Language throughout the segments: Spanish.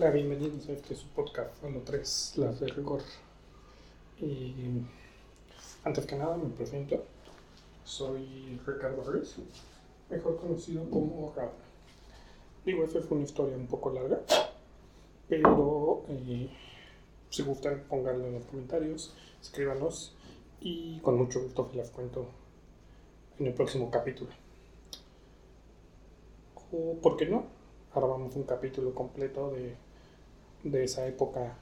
Hola, bienvenidos a este su podcast, Solo 3, las de rigor. Y antes que nada me presento, soy Ricardo Ruiz, mejor conocido como Raúl. Digo, esta fue una historia un poco larga, pero eh, si gustan pónganlo en los comentarios, escríbanos y con mucho gusto se las cuento en el próximo capítulo. O, ¿por qué no? grabamos un capítulo completo de, de esa época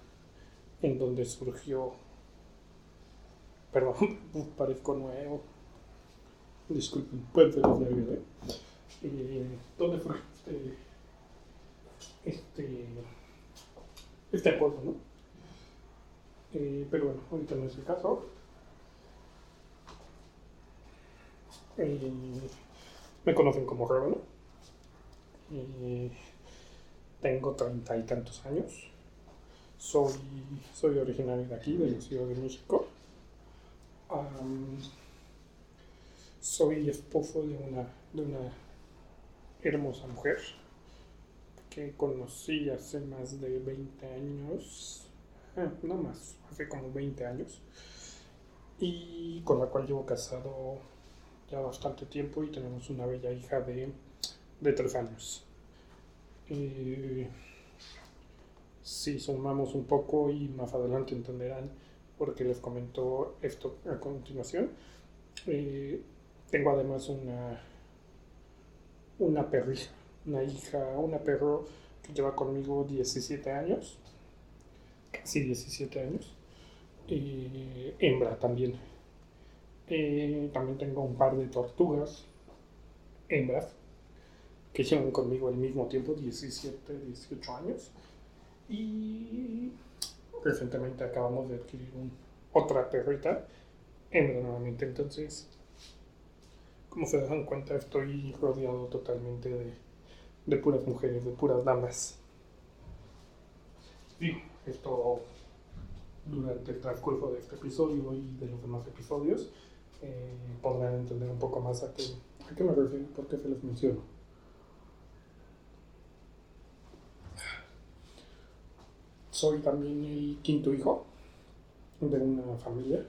en donde surgió. Perdón, parezco nuevo. Disculpen, puede ser los nervios, ¿eh? ¿Dónde fue este. Este. Este acuerdo, no? Eh, pero bueno, ahorita no es el caso. Eh, me conocen como Rebelo. Eh, tengo treinta y tantos años. Soy, soy originario de aquí, de la Ciudad de México. soy esposo de una, de una hermosa mujer que conocí hace más de 20 años, ah, no más, hace como 20 años, y con la cual llevo casado ya bastante tiempo y tenemos una bella hija de de tres años. Si sumamos un poco y más adelante entenderán porque les comento esto a continuación. Eh, tengo además una, una perrija, una hija, una perro que lleva conmigo 17 años, casi 17 años, hembra también. Eh, también tengo un par de tortugas, hembras, que llevan conmigo al mismo tiempo, 17, 18 años. Y recientemente acabamos de adquirir otra perrita, hembra nuevamente. Entonces, como se dan cuenta, estoy rodeado totalmente de, de puras mujeres, de puras damas. Digo, esto durante el transcurso de este episodio y de los demás episodios eh, podrán entender un poco más a qué, a qué me refiero, por qué se les menciono. Soy también el quinto hijo de una familia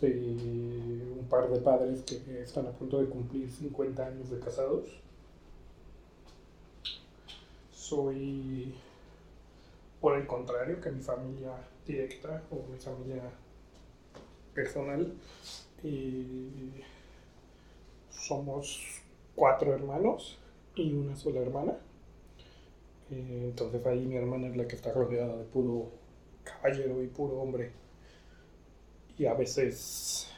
de un par de padres que están a punto de cumplir 50 años de casados. Soy, por el contrario, que mi familia directa o mi familia personal, somos cuatro hermanos y una sola hermana. Eh, entonces ahí mi hermana es la que está rodeada de puro caballero y puro hombre. Y a veces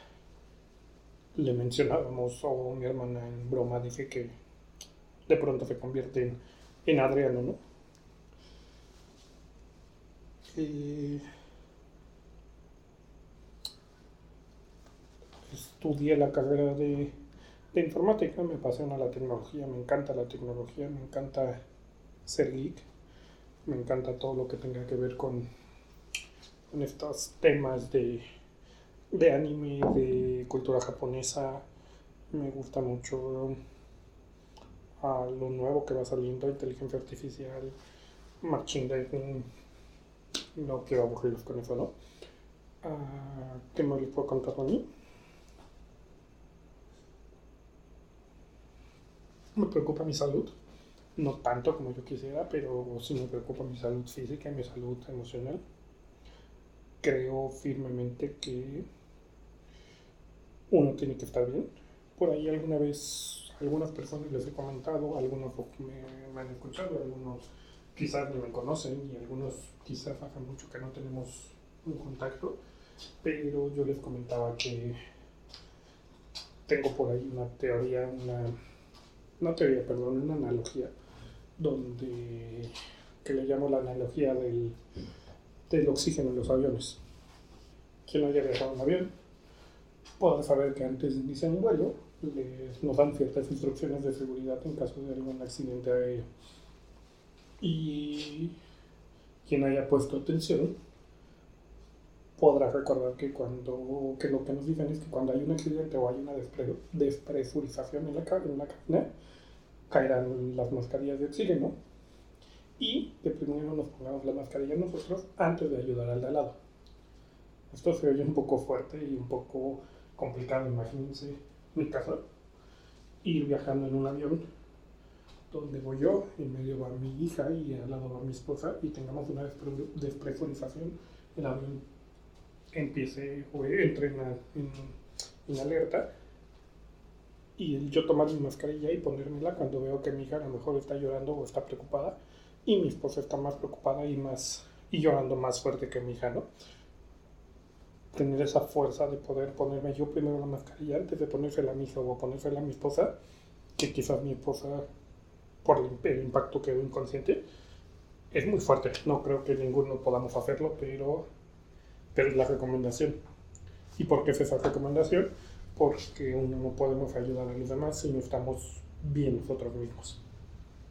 le mencionábamos, o mi hermana en broma dice que de pronto se convierte en, en Adriano, ¿no? estudié la carrera de, de informática, me apasiona la tecnología, me encanta la tecnología, me encanta ser geek. Me encanta todo lo que tenga que ver con, con estos temas de, de anime, de cultura japonesa. Me gusta mucho a lo nuevo que va saliendo, inteligencia artificial, machine learning. No quiero aburrirlos con eso, ¿no? Ah, ¿Qué más les puedo contar a mí? Me preocupa mi salud no tanto como yo quisiera, pero sí me preocupa mi salud física y mi salud emocional. Creo firmemente que uno tiene que estar bien. Por ahí alguna vez, algunas personas les he comentado, algunos me, han escuchado, algunos quizás ni me conocen y algunos quizás hace mucho que no tenemos un contacto, pero yo les comentaba que tengo por ahí una teoría, una, no teoría, perdón, una analogía donde que le llamo la analogía del, del oxígeno en los aviones. Quien haya viajado en avión podrá saber que antes de iniciar un vuelo les, nos dan ciertas instrucciones de seguridad en caso de algún accidente aéreo. Y quien haya puesto atención podrá recordar que cuando que lo que nos dicen es que cuando hay un accidente o hay una despresurización en la, en la cabina, caerán las mascarillas de oxígeno y que primero nos pongamos la mascarilla nosotros antes de ayudar al de al lado. Esto se oye un poco fuerte y un poco complicado, imagínense mi caso, ir viajando en un avión donde voy yo, en medio va mi hija y al lado va mi esposa y tengamos una despresurización, el avión empiece o entre en, en, alerta y yo tomar mi mascarilla y ponérmela cuando veo que mi hija a lo mejor está llorando o está preocupada y mi esposa está más preocupada y más y llorando más fuerte que mi hija, ¿no? Tener esa fuerza de poder ponerme yo primero la mascarilla antes de ponérsela a mi hija o ponérsela a mi esposa, que quizás mi esposa por el, impacto quedó inconsciente, es muy fuerte. No creo que ninguno podamos hacerlo, pero, pero es la recomendación. ¿Y por qué es esa recomendación? Porque uno no podemos ayudar a los demás si no estamos bien nosotros mismos.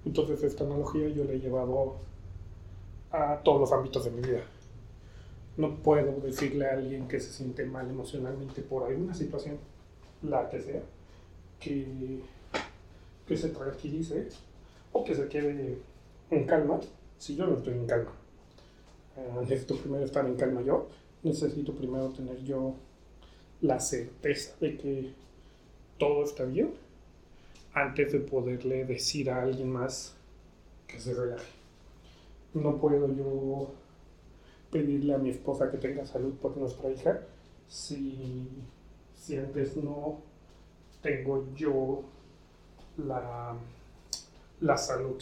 Entonces esta analogía yo la he llevado a todos los ámbitos de mi vida. No puedo decirle a alguien que se siente mal emocionalmente por alguna situación, la que sea, que, que se tranquilice o que se quede en calma si yo no estoy en calma. Eh, necesito primero estar en calma yo, necesito primero tener yo la certeza de que todo está bien antes de poderle decir a alguien más que se relaje. No puedo yo pedirle a mi esposa que tenga salud por nuestra hija si, si antes no tengo yo la la salud.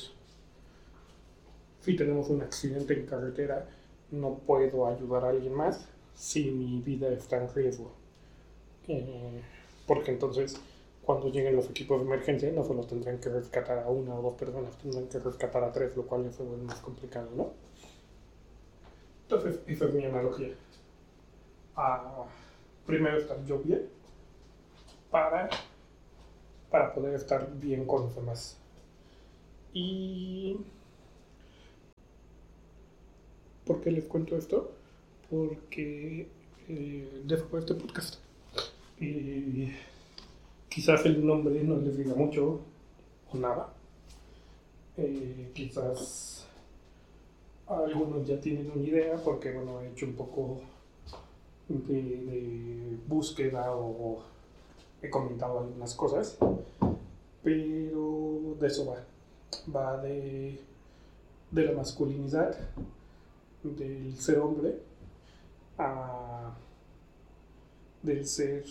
Si tenemos un accidente en carretera, no puedo ayudar a alguien más si mi vida está en riesgo. Porque entonces, cuando lleguen los equipos de emergencia, no solo tendrán que rescatar a una o dos personas, tendrán que rescatar a tres, lo cual es más complicado, ¿no? Entonces, esa es mi analogía. Ah, primero estar yo bien para, para poder estar bien con los demás. Y... ¿Por qué les cuento esto? Porque eh, después de este podcast, eh, quizás el nombre no les diga mucho o nada. Eh, quizás algunos ya tienen una idea porque bueno, he hecho un poco de, de búsqueda o he comentado algunas cosas, pero de eso va va de, de la masculinidad, del ser hombre, a, del ser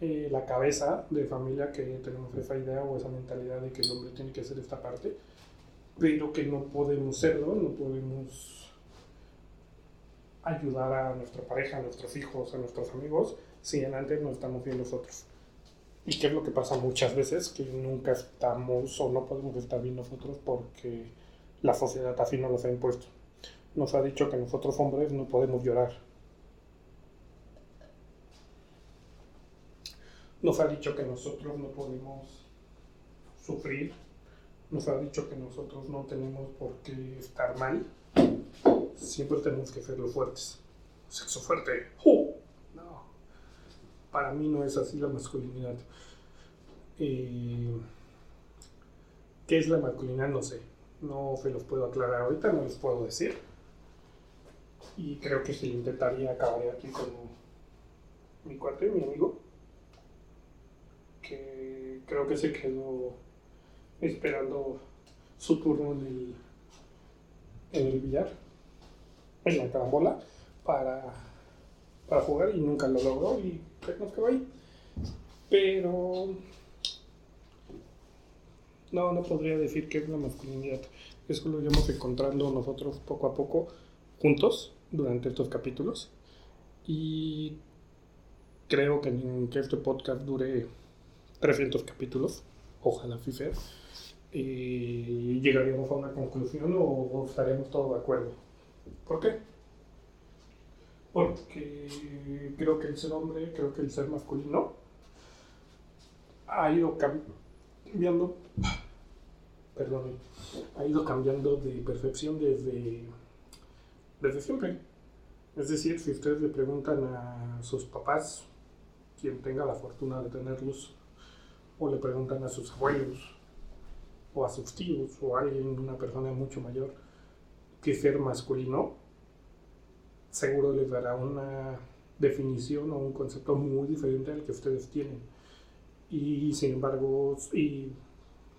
eh, la cabeza de familia que tenemos esa idea o esa mentalidad de que el hombre tiene que hacer esta parte, pero que no podemos serlo, no podemos ayudar a nuestra pareja, a nuestros hijos, a nuestros amigos, si en antes no estamos bien nosotros. Y qué es lo que pasa muchas veces, que nunca estamos o no podemos estar bien nosotros porque la sociedad así nos lo ha impuesto. Nos ha dicho que nosotros hombres no podemos llorar. Nos ha dicho que nosotros no podemos sufrir. Nos ha dicho que nosotros no tenemos por qué estar mal. Siempre tenemos que ser los fuertes. Sexo fuerte. No. Para mí no es así la masculinidad. Eh, ¿Qué es la masculinidad? No sé. No se los puedo aclarar ahorita, no les puedo decir. Y creo que si lo intentaría acabaría aquí con mi cuate, mi amigo, que creo que se quedó esperando su turno en el, en el billar, en la carambola, para, para jugar y nunca lo logró y nos quedó ahí. Pero no, no podría decir que es la masculinidad. Eso lo iremos encontrando nosotros poco a poco juntos durante estos capítulos. Y creo que, que este podcast dure 300 capítulos. Ojalá así sea. Y llegaríamos a una conclusión o estaríamos todos de acuerdo. ¿Por qué? Porque creo que el ser hombre, creo que el ser masculino ha ido cambiando perdón, ha ido cambiando de percepción desde, desde siempre. Es decir, si ustedes le preguntan a sus papás, quien tenga la fortuna de tenerlos, o le preguntan a sus abuelos, o a sus tíos o a alguien, una persona mucho mayor, que ser masculino, seguro les dará una definición o un concepto muy diferente al que ustedes tienen. Y sin embargo, y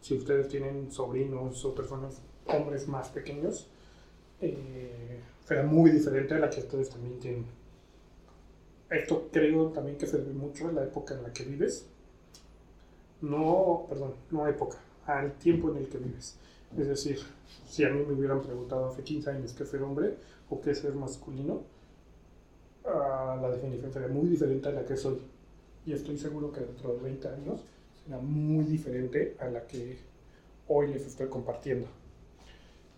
si ustedes tienen sobrinos o personas, hombres más pequeños, eh, será muy diferente a la que ustedes también tienen. Esto creo también que se mucho a la época en la que vives. No, perdón, no época, al tiempo en el que vives. Es decir, si a mí me hubieran preguntado hace 15 años qué ser hombre o qué ser masculino, uh, la definición sería muy diferente a la que soy. Y estoy seguro que dentro de 20 años será muy diferente a la que hoy les estoy compartiendo.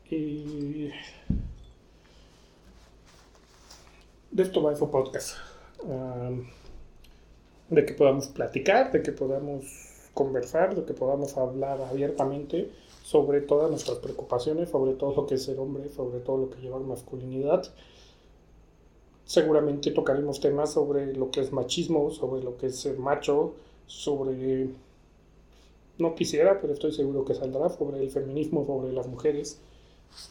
Y de esto va podcast. Um, de que podamos platicar, de que podamos conversar, de que podamos hablar abiertamente sobre todas nuestras preocupaciones, sobre todo lo que es ser hombre, sobre todo lo que lleva masculinidad. Seguramente tocaremos temas sobre lo que es machismo, sobre lo que es ser macho, sobre... No quisiera, pero estoy seguro que saldrá sobre el feminismo, sobre las mujeres.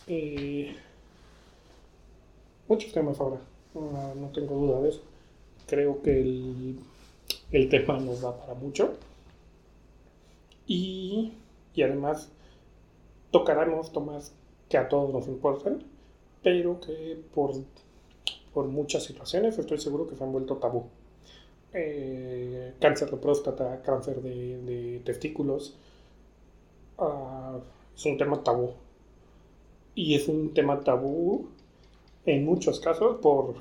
Eh, muchos temas ahora, no, no tengo duda de eso. Creo que el, el tema nos da para mucho. Y, y además tocaremos temas que a todos nos importan, pero que por, por muchas situaciones estoy seguro que se han vuelto tabú. Eh, cáncer de próstata, cáncer de, testículos, uh, es un tema tabú. Y es un tema tabú en muchos casos por,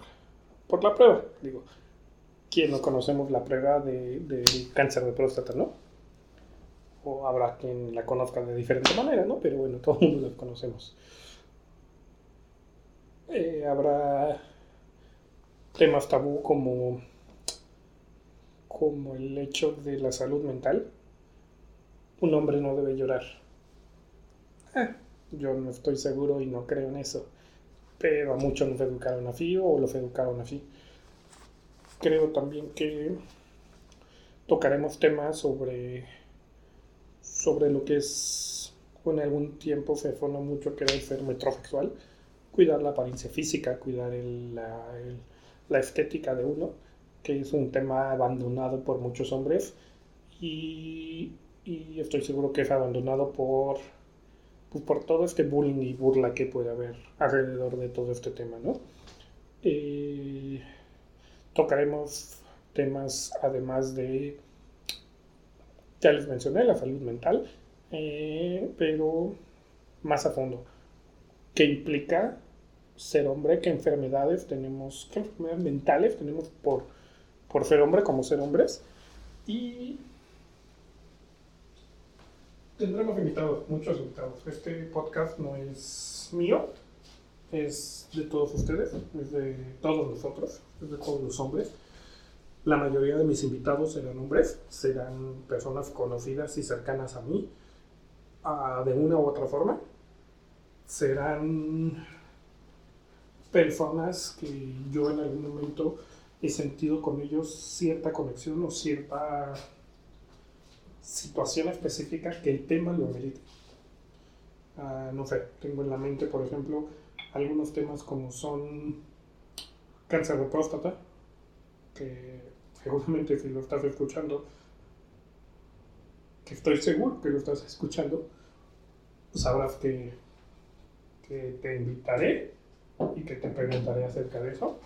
por la prueba. Digo, ¿quién no conocemos la prueba de, de cáncer de próstata, no? Habrá quien la conozca de diferente manera, ¿no? Pero bueno, todo el mundo la conocemos. Eh, habrá temas tabú como, como el hecho de la salud mental. Un hombre no debe llorar. Eh, yo no estoy seguro y no creo en eso. Pero a muchos nos educaron así o los educaron así. Creo también que tocaremos temas sobre sobre lo que es, en algún tiempo se fue mucho que era el ser metrosexual, cuidar la apariencia física, cuidar la, la estética de uno, que es un tema abandonado por muchos hombres y, y estoy seguro que es abandonado por, pues, por todo este bullying y burla que puede haber alrededor de todo este tema, ¿no? Eh, tocaremos temas además de ya les mencioné la salud mental, eh, pero más a fondo. ¿Qué implica ser hombre? ¿Qué enfermedades tenemos? ¿Qué enfermedades mentales tenemos por, por ser hombre como ser hombres? Y tendremos invitados, muchos invitados. Este podcast no es mío, es de todos ustedes, es de todos nosotros, es de todos los hombres. La mayoría de mis invitados serán hombres, serán personas conocidas y cercanas a mí, de una u otra forma. Serán personas que yo en algún momento he sentido con ellos cierta conexión o cierta situación específica que el tema lo amerite. Ah, no sé, tengo en la mente, por ejemplo, algunos temas como son cáncer de próstata, que seguramente si lo estás escuchando, que estoy seguro que lo estás escuchando, sabrás que, que te invitaré y que te preguntaré acerca de eso,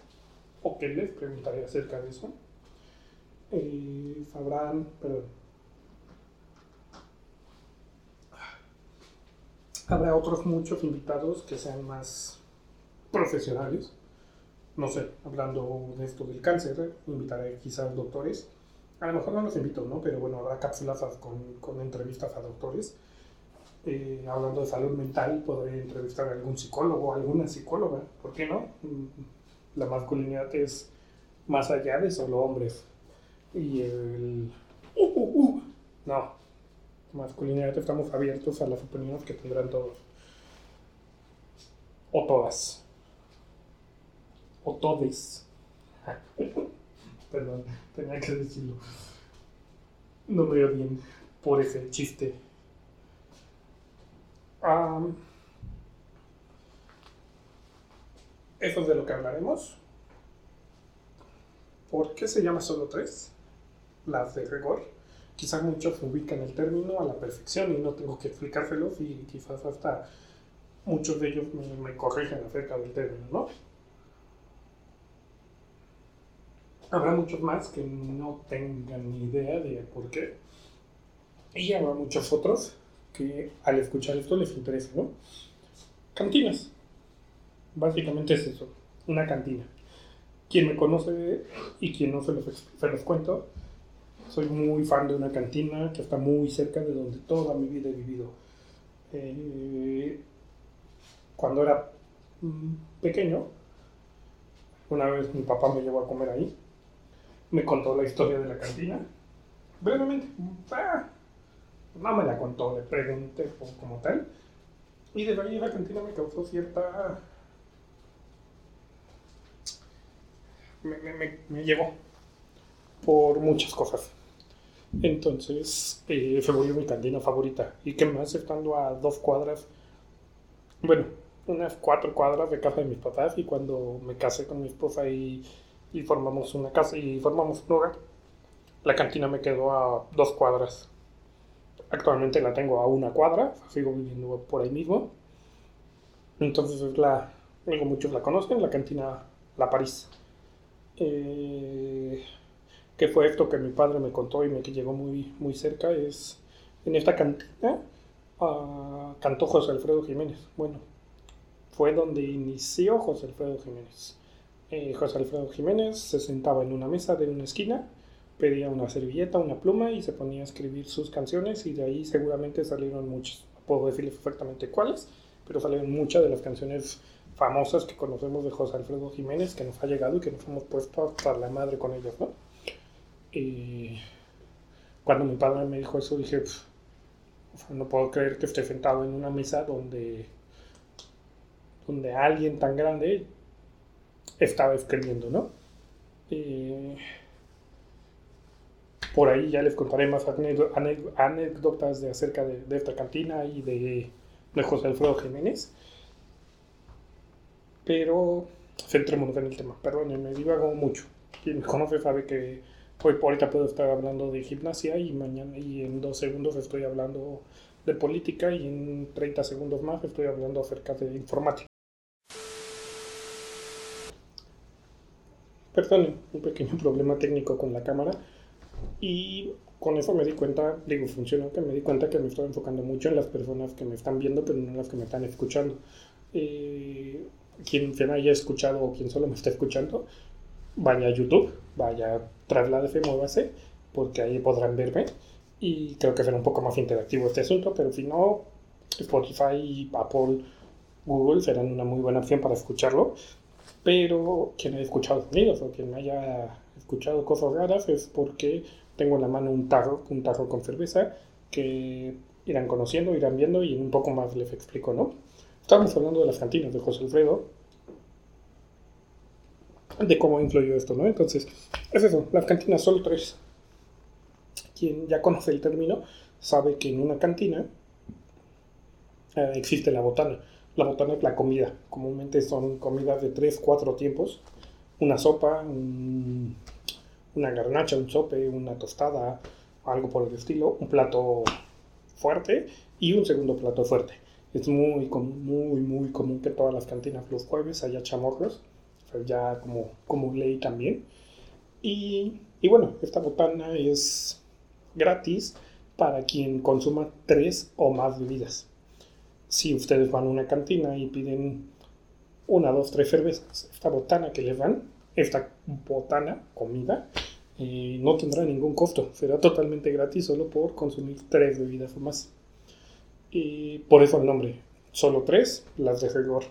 o que les preguntaré acerca de eso. Y sabrán, perdón, habrá otros muchos invitados que sean más profesionales no sé, hablando de esto del cáncer, invitaré quizás doctores. A lo mejor no los invito, ¿no? Pero bueno, habrá cápsulas con, con entrevistas a doctores. Eh, hablando de salud mental, podré entrevistar a algún psicólogo alguna psicóloga, ¿por qué no? Mm, la masculinidad es más allá de solo hombres. Y el... Uh, uh, uh. No, masculinidad estamos abiertos a las opiniones que tendrán todos. O todas o todes. Perdón, tenía que decirlo. No me bien por ese chiste. eso es de lo que hablaremos. ¿Por qué se llama solo tres? Las de rigor. Quizás muchos ubican el término a la perfección y no tengo que explicárselos y quizás hasta muchos de ellos me, me corrigen acerca del término, ¿no? Habrá muchos más que no tengan ni idea de por qué. Y habrá muchos otros que al escuchar esto les interesa, ¿no? Cantinas. Básicamente es eso, una cantina. Quien me conoce y quien no se los, se los cuento, soy muy fan de una cantina que está muy cerca de donde toda mi vida he vivido. Eh, cuando era mm, pequeño, una vez mi papá me llevó a comer ahí me contó la historia de la cantina. Brevemente, ah, no me la contó, le pregunté como tal. Y de ahí la cantina me causó cierta... Me, me, me llegó por muchas cosas. Entonces, eh, se volvió mi cantina favorita. Y que más estando a dos cuadras, bueno, unas cuatro cuadras de casa de mis papás. Y cuando me casé con mi esposa y y formamos una casa y formamos un hogar. La cantina me quedó a dos cuadras. Actualmente la tengo a una cuadra, sigo viviendo por ahí mismo. Entonces es la, digo, muchos la conocen, la cantina La París. Eh, que fue esto que mi padre me contó y me que llegó muy, muy cerca, es en esta cantina uh, cantó José Alfredo Jiménez. Bueno, fue donde inició José Alfredo Jiménez. Eh, José Alfredo Jiménez se sentaba en una mesa de una esquina, pedía una servilleta, una pluma y se ponía a escribir sus canciones y de ahí seguramente salieron muchas. No puedo decirles exactamente cuáles, pero salieron muchas de las canciones famosas que conocemos de José Alfredo Jiménez que nos ha llegado y que nos hemos puesto para la madre con ellas, ¿no? Y cuando mi padre me dijo eso dije, no puedo creer que esté sentado en una mesa donde, donde alguien tan grande estaba escribiendo, ¿no? por ahí ya les contaré más anécdotas de acerca de, esta cantina y de, José Alfredo Jiménez. Pero centrémonos en el tema. Perdón, me divago mucho. Quien me conoce sabe que hoy por ahorita puedo estar hablando de gimnasia y mañana y en dos segundos estoy hablando de política y en 30 segundos más estoy hablando acerca de informática. Perdón, un pequeño problema técnico con la cámara. Y con eso me di cuenta, digo, funcionó, que me di cuenta que me estoy enfocando mucho en las personas que me están viendo, pero no en las que me están escuchando. Eh, quien se haya escuchado o quien solo me está escuchando, vaya a YouTube, vaya fe muévase, porque ahí podrán verme. Y creo que será un poco más interactivo este asunto, pero si no, Spotify, Apple, Google serán una muy buena opción para escucharlo pero quien haya escuchado sonidos o quien haya escuchado cosas raras es porque tengo en la mano un tarro, un tarro con cerveza que irán conociendo, irán viendo y un poco más les explico, ¿no? Estábamos hablando de las cantinas de José Alfredo, de cómo influyó esto, ¿no? Entonces, es eso, las cantinas son tres. Quien ya conoce el término sabe que en una cantina eh, existe la botana. La botana es la comida. Comúnmente son comidas de 3, 4 tiempos. Una sopa, una garnacha, un sope, una tostada, algo por el estilo. Un plato fuerte y un segundo plato fuerte. Es muy, muy, muy común que todas las cantinas los jueves haya chamorros. ya como, como ley también. Y, y bueno, esta botana es gratis para quien consuma tres o más bebidas si ustedes van a una cantina y piden una, dos, tres cervezas, esta botana que les dan, esta botana, comida, eh, no tendrá ningún costo, será totalmente gratis solo por consumir tres bebidas o más. Y por eso el nombre, solo tres, las de rigor,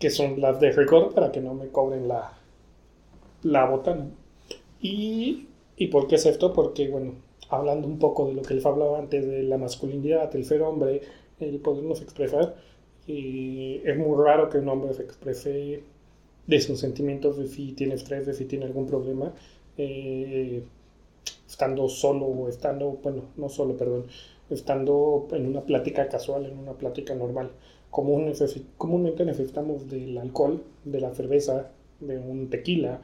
que son las de rigor para que no me cobren la, la botana. Y, ¿Y por qué es esto? Porque, bueno, hablando un poco de lo que les hablaba antes de la masculinidad, el ser hombre, el podernos expresar, y es muy raro que un hombre se exprese de sus sentimientos, de si tiene estrés, de si tiene algún problema, eh, estando solo o estando, bueno, no solo, perdón, estando en una plática casual, en una plática normal. comúnmente necesitamos del alcohol, de la cerveza, de un tequila,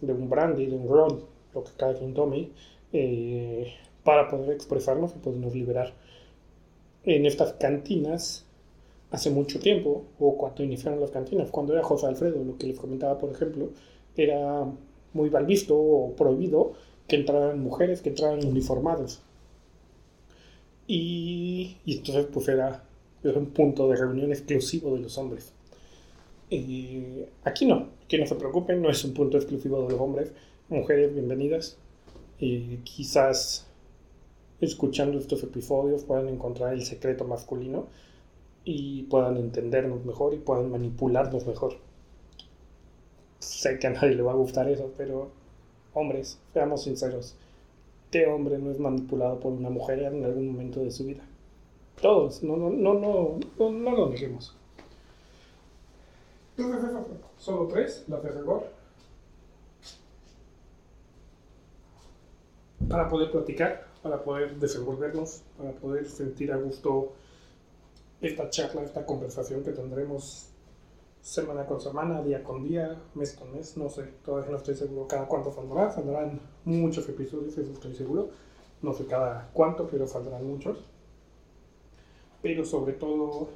de un brandy, de un ron, lo que cada quien tome, eh, para poder expresarnos y podernos liberar. En estas cantinas, hace mucho tiempo, o cuando iniciaron las cantinas, cuando era José Alfredo, lo que les comentaba, por ejemplo, era muy mal visto o prohibido que entraran mujeres, que entraran uniformados. Y, entonces pues era, un punto de reunión exclusivo de los hombres. aquí no, que no se preocupen, no es un punto exclusivo de los hombres. Mujeres, bienvenidas. Y quizás escuchando estos episodios puedan encontrar el secreto masculino y puedan entendernos mejor y puedan manipularnos mejor. Sé que a nadie le va a gustar eso, pero hombres, seamos sinceros, ¿qué hombre no es manipulado por una mujer en algún momento de su vida? Todos, no, no, no, no, no, lo dejemos. Solo tres, las de rigor. Para poder platicar, para poder desenvolvernos, para poder sentir a gusto esta charla, esta conversación que tendremos semana con semana, día con día, mes con mes, no sé, todavía no estoy seguro cada cuánto saldrá, saldrán muchos episodios, eso estoy seguro, no sé cada cuánto, pero saldrán muchos. Pero sobre todo,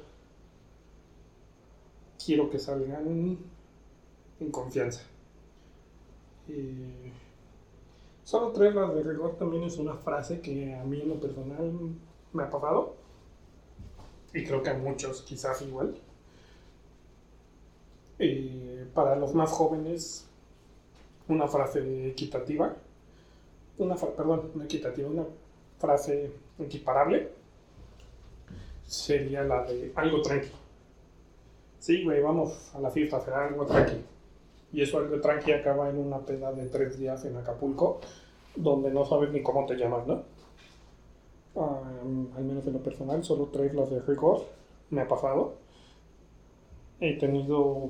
quiero que salgan en confianza. Solo tres las de rigor también es una frase que a mí en lo personal me ha pasado y creo que a muchos quizás igual eh, para los más jóvenes, una frase equitativa, una perdón, no equitativa, una frase equiparable sería la de algo tranqui. Sí, güey, vamos a la fiesta hacer algo tranqui. Y eso algo tranqui acaba en una peda de tres días en Acapulco, donde no sabes ni cómo te llamas, ¿no? al menos en lo personal, solo tres las de rigor me ha pasado. He tenido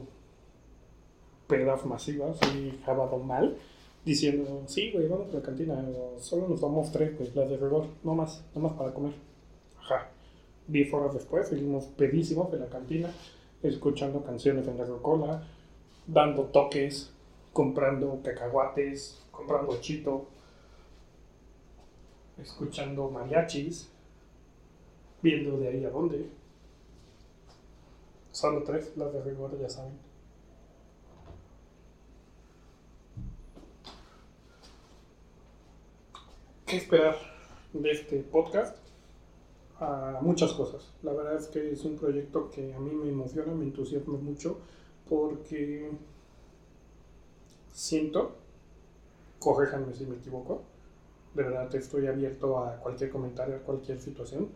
pedas masivas y acabado mal, diciendo, sí, güey, vamos a la cantina, solo nos vamos tres, pues las de rigor, no más, no más para comer. Ajá. Diez horas después seguimos pedísimos de la cantina, escuchando canciones en la Coca-Cola, dando toques, comprando cacahuates, comprando chito, escuchando mariachis, viendo de ahí a dónde. Solo tres, las de rigor, ya saben. ¿Qué esperar de este podcast? A muchas cosas. La verdad es que es un proyecto que a mí me emociona, me entusiasma mucho porque siento, corréjanme si me equivoco, de verdad estoy abierto a cualquier comentario, a cualquier situación,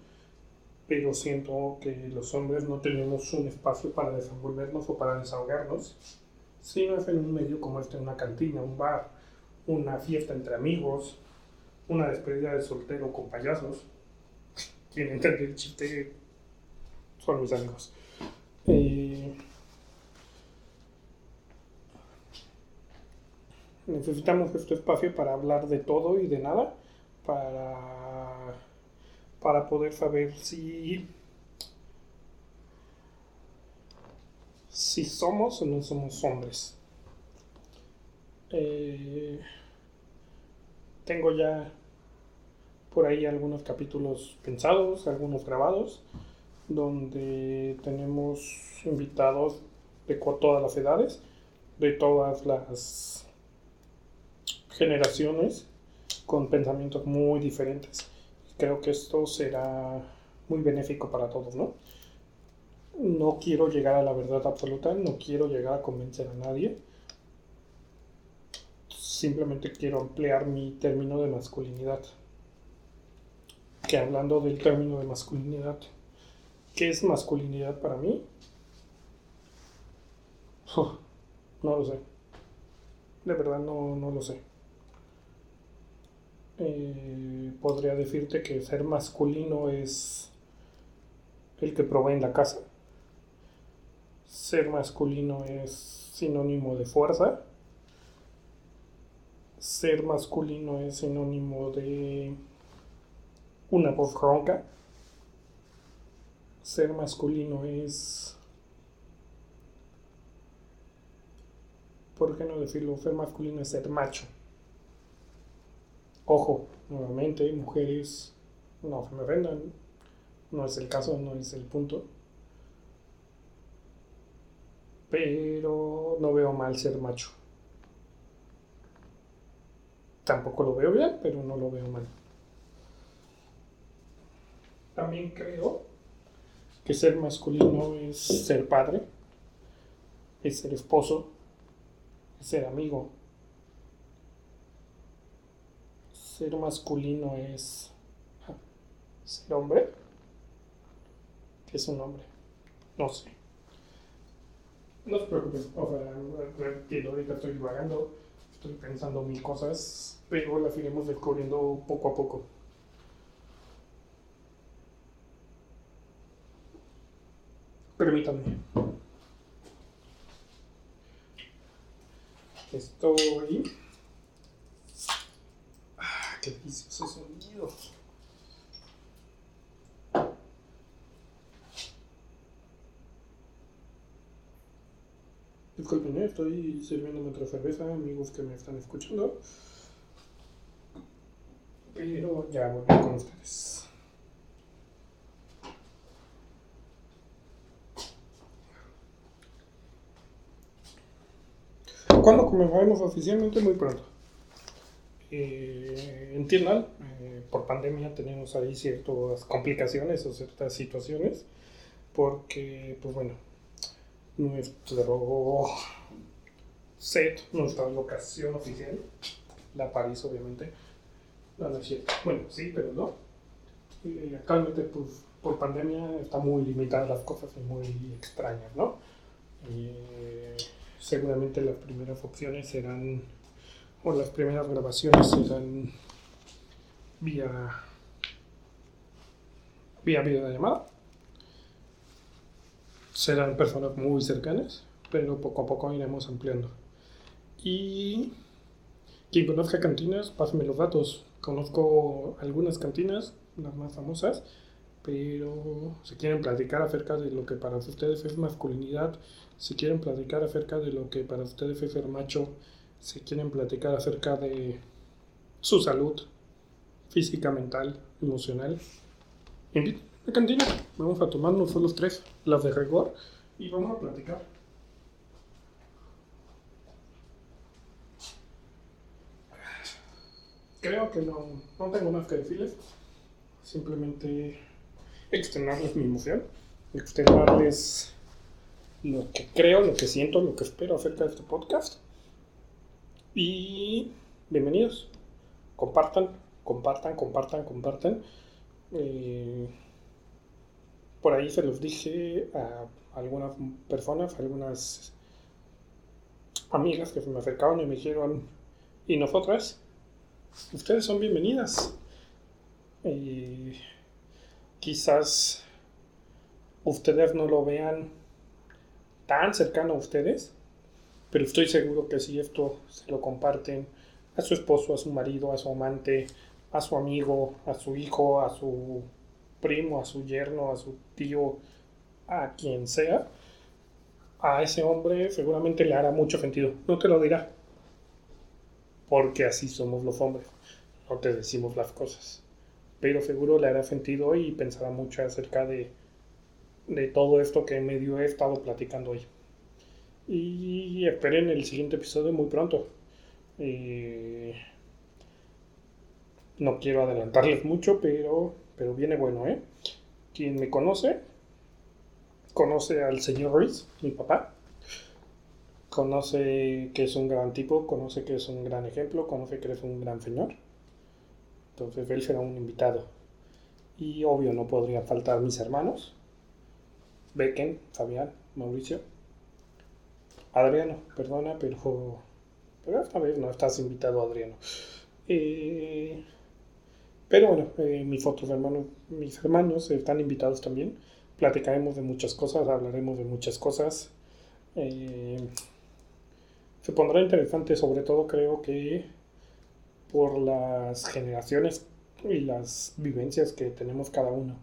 pero siento que los hombres no tenemos un espacio para desenvolvernos o para desahogarnos, si no es en un medio como este, una cantina, un bar, una fiesta entre amigos, una despedida de soltero con payasos. Quien entiende el chiste son mis amigos. Eh, necesitamos este espacio para hablar de todo y de nada, para, para poder saber si, si somos o no somos hombres. Eh, tengo ya por ahí algunos capítulos pensados, algunos grabados, donde tenemos invitados de todas las edades, de todas las generaciones, con pensamientos muy diferentes. Creo que esto será muy benéfico para todos, ¿no? No quiero llegar a la verdad absoluta, no quiero llegar a convencer a nadie simplemente quiero ampliar mi término de masculinidad. Que hablando del término de masculinidad, ¿qué es masculinidad para mí? no lo sé. De verdad no, no lo sé. Eh, podría decirte que ser masculino es el que provee en la casa. Ser masculino es sinónimo de fuerza ser masculino es sinónimo de una voz ronca, ser masculino es... ¿Por qué no decirlo? Ser masculino es ser macho. Ojo, nuevamente, mujeres, no se me ofendan, no es el caso, no es el punto. Pero no veo mal ser macho. Tampoco lo veo bien, pero no lo veo mal. También creo que ser masculino es ser padre, es ser esposo, es ser amigo. Ser masculino es ser hombre. ¿Qué es un hombre? No sé. No se preocupen, o sea, ahorita estoy divagando, estoy pensando mil cosas, pero las iremos descubriendo poco a poco. Permítanme. Estoy. Qué delicioso sonido. Disculpen, ¿eh? estoy sirviéndome otra cerveza, amigos que me están escuchando. Pero ya voy con ustedes. ¿Cuándo comenzaremos oficialmente? Muy pronto. Eh, entiendan, eh, por pandemia tenemos ahí ciertas complicaciones o ciertas situaciones, porque, pues bueno, nuestro set, nuestra locación oficial, la París obviamente, no, no es cierto. Bueno, sí, pero no. Eh, actualmente, pues, por pandemia está muy limitadas las cosas y muy extrañas, ¿no? Eh, seguramente las primeras opciones serán, o las primeras grabaciones serán vía, vía videollamada. Serán personas muy cercanas, pero poco a poco iremos ampliando. Y quien conozca cantinas, pásame los datos. Conozco algunas cantinas, las más famosas, pero si quieren platicar acerca de lo que para ustedes es masculinidad, si quieren platicar acerca de lo que para ustedes es ser macho, si quieren platicar acerca de su salud física, mental, emocional, inviten a la cantina. Vamos a tomarnos solo tres, las de rigor, y vamos a platicar. Creo que no, no tengo más que decirles. Simplemente externarles mi emoción, externarles lo que creo, lo que siento, lo que espero acerca de este podcast. Y bienvenidos. Compartan, compartan, compartan, compartan. Eh, por ahí se los dije a algunas personas, algunas amigas que se me acercaron y me dijeron, ¿y nosotras? Ustedes son bienvenidas. Y quizás ustedes no lo vean tan cercano a ustedes, pero estoy seguro que si esto se lo comparten a su esposo, a su marido, a su amante, a su amigo, a su hijo, a su primo, a su yerno, a su tío, a quien sea, a ese hombre seguramente le hará mucho sentido. No te lo dirá, porque así somos los hombres, no te decimos las cosas pero seguro le hará sentido y pensará mucho acerca de, de todo esto que medio he estado platicando hoy. Y esperen el siguiente episodio muy pronto. No quiero adelantarles mucho, pero, pero viene bueno, ¿eh? Quien me conoce, conoce al señor Ruiz, mi papá. Conoce que es un gran tipo, conoce que es un gran ejemplo, conoce que es un gran señor. Entonces él será un invitado. Y obvio no podrían faltar mis hermanos. Becken, Fabián, Mauricio. Adriano, perdona, pero, pero esta vez no estás invitado, Adriano. Eh, pero bueno, eh, mis otros hermanos, mis hermanos están invitados también. Platicaremos de muchas cosas, hablaremos de muchas cosas. Eh, se pondrá interesante, sobre todo creo que por las generaciones y las vivencias que tenemos cada uno.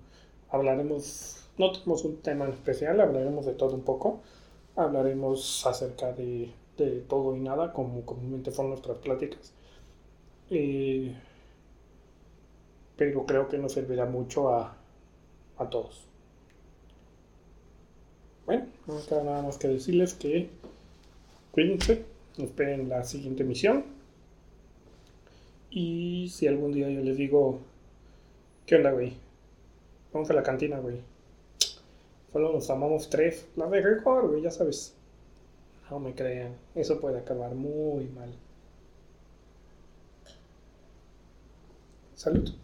Hablaremos no tenemos un tema en especial, hablaremos de todo un poco. Hablaremos acerca de, de todo y nada, como comúnmente fueron nuestras pláticas. Eh, pero creo que nos servirá mucho a, a todos. Bueno, no queda nada más que decirles que cuídense, esperen la siguiente misión. Y si algún día yo les digo, ¿qué onda, güey? Vamos a la cantina, güey. Solo nos amamos tres. La de record, güey, ya sabes. No me crean, eso puede acabar muy mal. Salud.